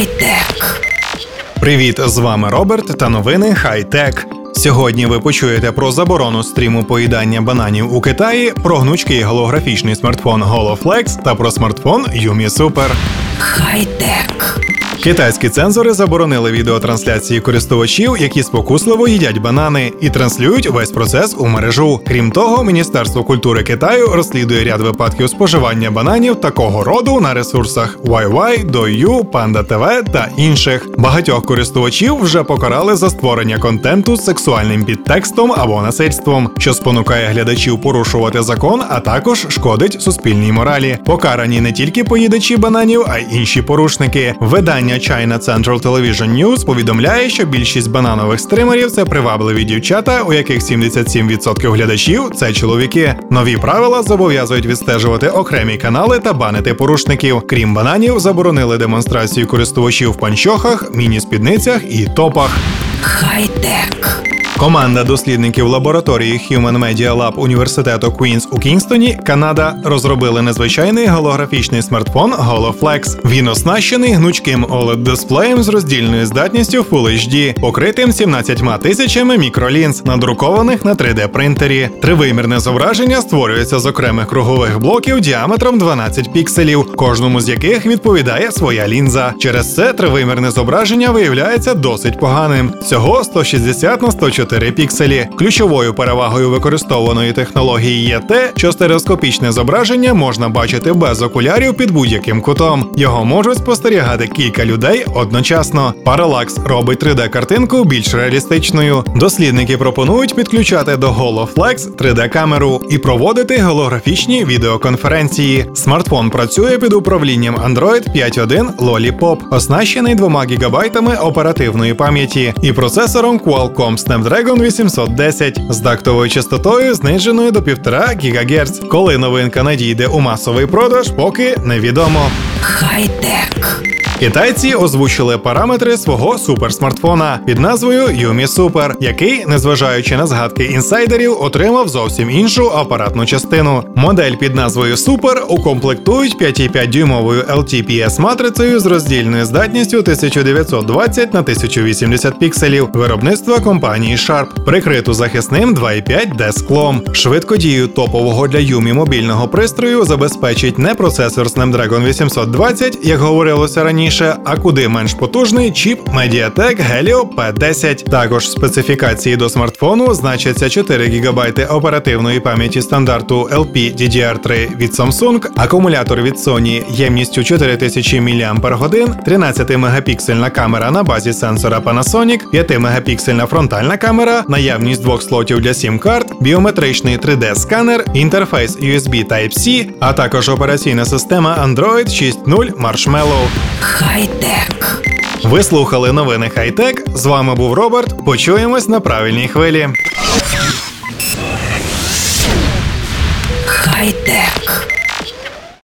Хай-тек. Привіт, з вами Роберт та новини Хай-Тек. Сьогодні ви почуєте про заборону стріму поїдання бананів у Китаї, про гнучкий голографічний смартфон HoloFlex та про смартфон Yumi Super. Хай-тек. Китайські цензори заборонили відеотрансляції користувачів, які спокусливо їдять банани, і транслюють весь процес у мережу. Крім того, Міністерство культури Китаю розслідує ряд випадків споживання бананів такого роду на ресурсах YY, Douyu, Panda TV та інших. Багатьох користувачів вже покарали за створення контенту з сексуальним підтекстом або насильством, що спонукає глядачів порушувати закон, а також шкодить суспільній моралі. Покарані не тільки поїдачі бананів, а й інші порушники. Видання China Central Television News повідомляє, що більшість бананових стримерів це привабливі дівчата, у яких 77% глядачів це чоловіки. Нові правила зобов'язують відстежувати окремі канали та банити порушників. Крім бананів, заборонили демонстрацію користувачів в панчохах, міні-спідницях і топах. Хай-тек. Команда дослідників лабораторії Human Media Lab університету Queen's у Кінгстоні, Канада, розробили незвичайний голографічний смартфон HoloFlex. Він оснащений гнучким oled дисплеєм з роздільною здатністю Full HD, покритим 17 тисячами мікролінз, надрукованих на 3D принтері. Тривимірне зображення створюється з окремих кругових блоків діаметром 12 пікселів, кожному з яких відповідає своя лінза. Через це тривимірне зображення виявляється досить поганим. Всього 160 на 104 4 пікселі. Ключовою перевагою використованої технології є те, що стереоскопічне зображення можна бачити без окулярів під будь-яким кутом. Його можуть спостерігати кілька людей одночасно. Паралакс робить 3D-картинку більш реалістичною. Дослідники пропонують підключати до HoloFlex 3D-камеру і проводити голографічні відеоконференції. Смартфон працює під управлінням Android 5.1 Lollipop, оснащений 2 ГБ оперативної пам'яті і процесором Qualcomm Snapdragon Snapdragon 810 з дактовою частотою зниженою до 1,5 ГГц. Коли новинка надійде у масовий продаж, поки невідомо. Хай-тек. Китайці озвучили параметри свого суперсмартфона під назвою Yumi Super, який, незважаючи на згадки інсайдерів, отримав зовсім іншу апаратну частину. Модель під назвою Super укомплектують 5,5 дюймовою LTPS матрицею з роздільною здатністю 1920 на 1080 пікселів виробництва компанії Sharp, прикриту захисним 2,5D склом. Швидкодію топового для Yumi мобільного пристрою забезпечить не процесор Snapdragon 820, як говорилося раніше раніше, а куди менш потужний чіп Mediatek Helio P10. Також специфікації до смартфону значаться 4 ГБ оперативної пам'яті стандарту LP DDR3 від Samsung, акумулятор від Sony ємністю 4000 мАч, 13 мегапіксельна камера на базі сенсора Panasonic, 5 мегапіксельна фронтальна камера, наявність двох слотів для SIM-карт, біометричний 3D-сканер, інтерфейс USB Type-C, а також операційна система Android 6.0 Marshmallow. Хай-тек. Ви слухали новини Хай-Тек. З вами був Роберт. Почуємось на правильній хвилі. Хай-тек.